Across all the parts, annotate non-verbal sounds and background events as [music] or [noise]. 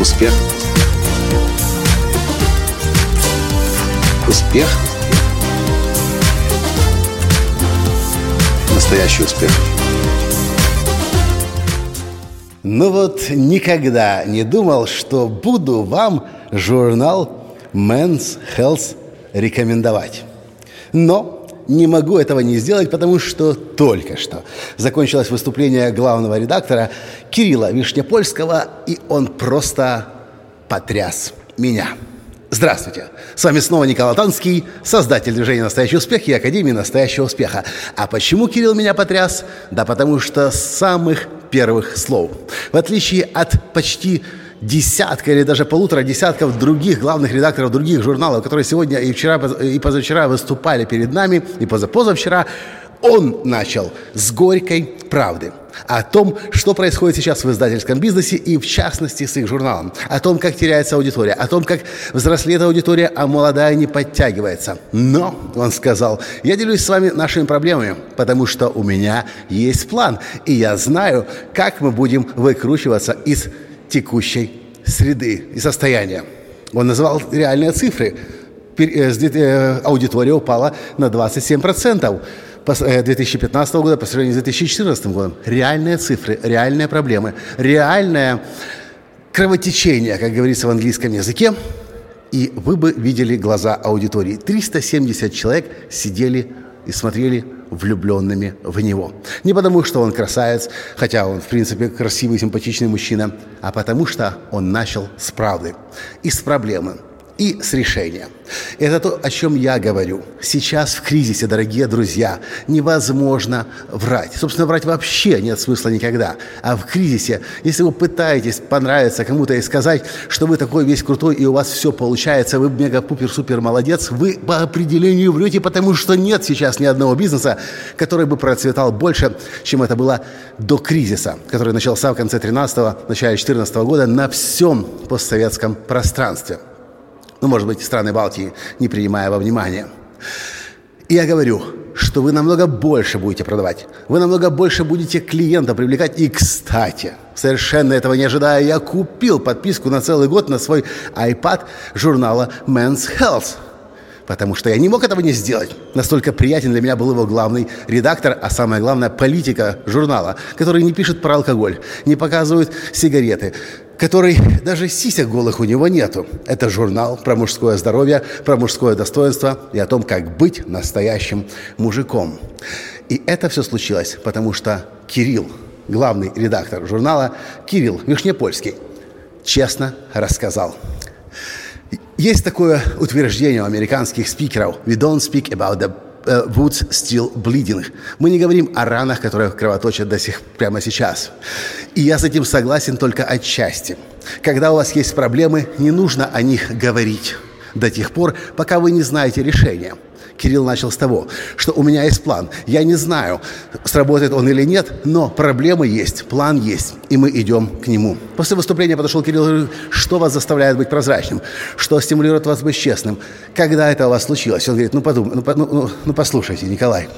Успех. Успех. Настоящий успех. Ну вот никогда не думал, что буду вам журнал Men's Health рекомендовать. Но не могу этого не сделать, потому что только что закончилось выступление главного редактора Кирилла Вишнепольского, и он просто потряс меня. Здравствуйте! С вами снова Николай Танский, создатель движения «Настоящий успех» и Академии «Настоящего успеха». А почему Кирилл меня потряс? Да потому что с самых первых слов. В отличие от почти десятка или даже полутора десятков других главных редакторов других журналов, которые сегодня и вчера, и позавчера выступали перед нами, и позапозавчера, он начал с горькой правды о том, что происходит сейчас в издательском бизнесе и в частности с их журналом, о том, как теряется аудитория, о том, как взрослеет аудитория, а молодая не подтягивается. Но, он сказал, я делюсь с вами нашими проблемами, потому что у меня есть план, и я знаю, как мы будем выкручиваться из текущей среды и состояния. Он называл реальные цифры. Э, э, аудитория упала на 27% 2015 э, года по сравнению с 2014 годом. Реальные цифры, реальные проблемы, реальное кровотечение, как говорится в английском языке, и вы бы видели глаза аудитории. 370 человек сидели и смотрели влюбленными в него. Не потому, что он красавец, хотя он, в принципе, красивый, симпатичный мужчина, а потому, что он начал с правды и с проблемы – и с решения. Это то, о чем я говорю. Сейчас в кризисе, дорогие друзья, невозможно врать. Собственно, врать вообще нет смысла никогда. А в кризисе, если вы пытаетесь понравиться кому-то и сказать, что вы такой весь крутой и у вас все получается, вы мега-пупер-супер молодец, вы по определению врете, потому что нет сейчас ни одного бизнеса, который бы процветал больше, чем это было до кризиса, который начался в конце 13-го, начале 14 -го года на всем постсоветском пространстве ну, может быть, страны Балтии, не принимая во внимание. И я говорю, что вы намного больше будете продавать. Вы намного больше будете клиента привлекать. И, кстати, совершенно этого не ожидая, я купил подписку на целый год на свой iPad журнала Men's Health – потому что я не мог этого не сделать. Настолько приятен для меня был его главный редактор, а самое главное, политика журнала, который не пишет про алкоголь, не показывает сигареты, который даже сисек голых у него нету. Это журнал про мужское здоровье, про мужское достоинство и о том, как быть настоящим мужиком. И это все случилось, потому что Кирилл, главный редактор журнала, Кирилл Вишнепольский, честно рассказал – есть такое утверждение у американских спикеров «We don't speak about the uh, wounds still bleeding». Мы не говорим о ранах, которые кровоточат до сих прямо сейчас. И я с этим согласен только отчасти. Когда у вас есть проблемы, не нужно о них говорить до тех пор, пока вы не знаете решения – Кирилл начал с того, что у меня есть план. Я не знаю, сработает он или нет, но проблемы есть, план есть, и мы идем к нему. После выступления подошел Кирилл и говорит, что вас заставляет быть прозрачным, что стимулирует вас быть честным. Когда это у вас случилось? Он говорит, ну подумай, ну, ну, ну, ну послушайте, Николай,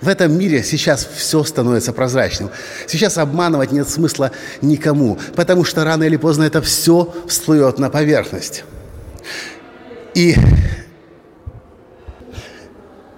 в этом мире сейчас все становится прозрачным. Сейчас обманывать нет смысла никому, потому что рано или поздно это все всплывет на поверхность. И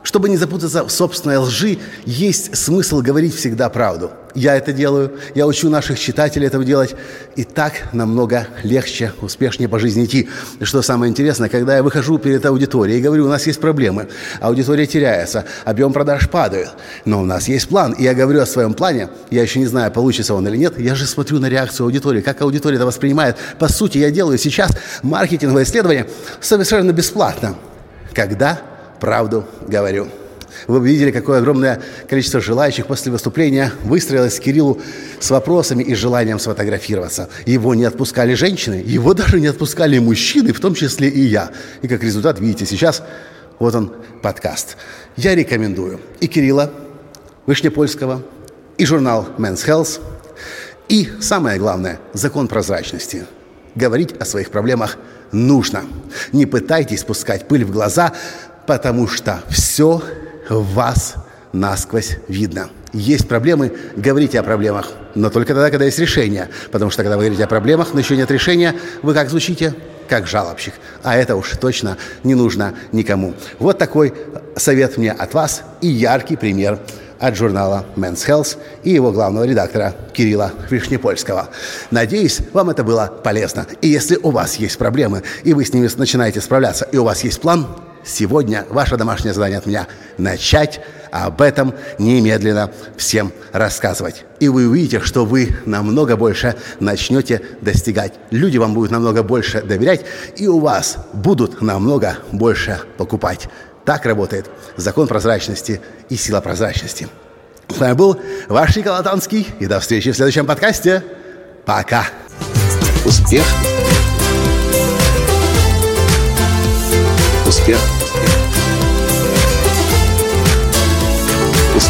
чтобы не запутаться в собственной лжи, есть смысл говорить всегда правду. Я это делаю, я учу наших читателей этого делать, и так намного легче, успешнее по жизни идти. Что самое интересное, когда я выхожу перед аудиторией и говорю, у нас есть проблемы, аудитория теряется, объем продаж падает, но у нас есть план, и я говорю о своем плане, я еще не знаю, получится он или нет, я же смотрю на реакцию аудитории, как аудитория это воспринимает. По сути, я делаю сейчас маркетинговое исследование совершенно бесплатно. Когда правду говорю. Вы видели, какое огромное количество желающих после выступления выстроилось к Кириллу с вопросами и желанием сфотографироваться. Его не отпускали женщины, его [laughs] даже не отпускали мужчины, в том числе и я. И как результат, видите, сейчас вот он, подкаст. Я рекомендую и Кирилла Вышнепольского, и журнал Men's Health, и, самое главное, закон прозрачности. Говорить о своих проблемах нужно. Не пытайтесь спускать пыль в глаза, потому что все в вас насквозь видно. Есть проблемы, говорите о проблемах. но только тогда, когда есть решение. Потому что, когда вы говорите о проблемах, но еще нет решения, вы как звучите? Как жалобщик. А это уж точно не нужно никому. Вот такой совет мне от вас и яркий пример от журнала Men's Health и его главного редактора Кирилла Вишнепольского. Надеюсь, вам это было полезно. И если у вас есть проблемы, и вы с ними начинаете справляться, и у вас есть план, сегодня ваше домашнее задание от меня – начать об этом немедленно всем рассказывать. И вы увидите, что вы намного больше начнете достигать. Люди вам будут намного больше доверять, и у вас будут намного больше покупать. Так работает закон прозрачности и сила прозрачности. С вами был ваш Николай Танский, и до встречи в следующем подкасте. Пока! Успех! Успех!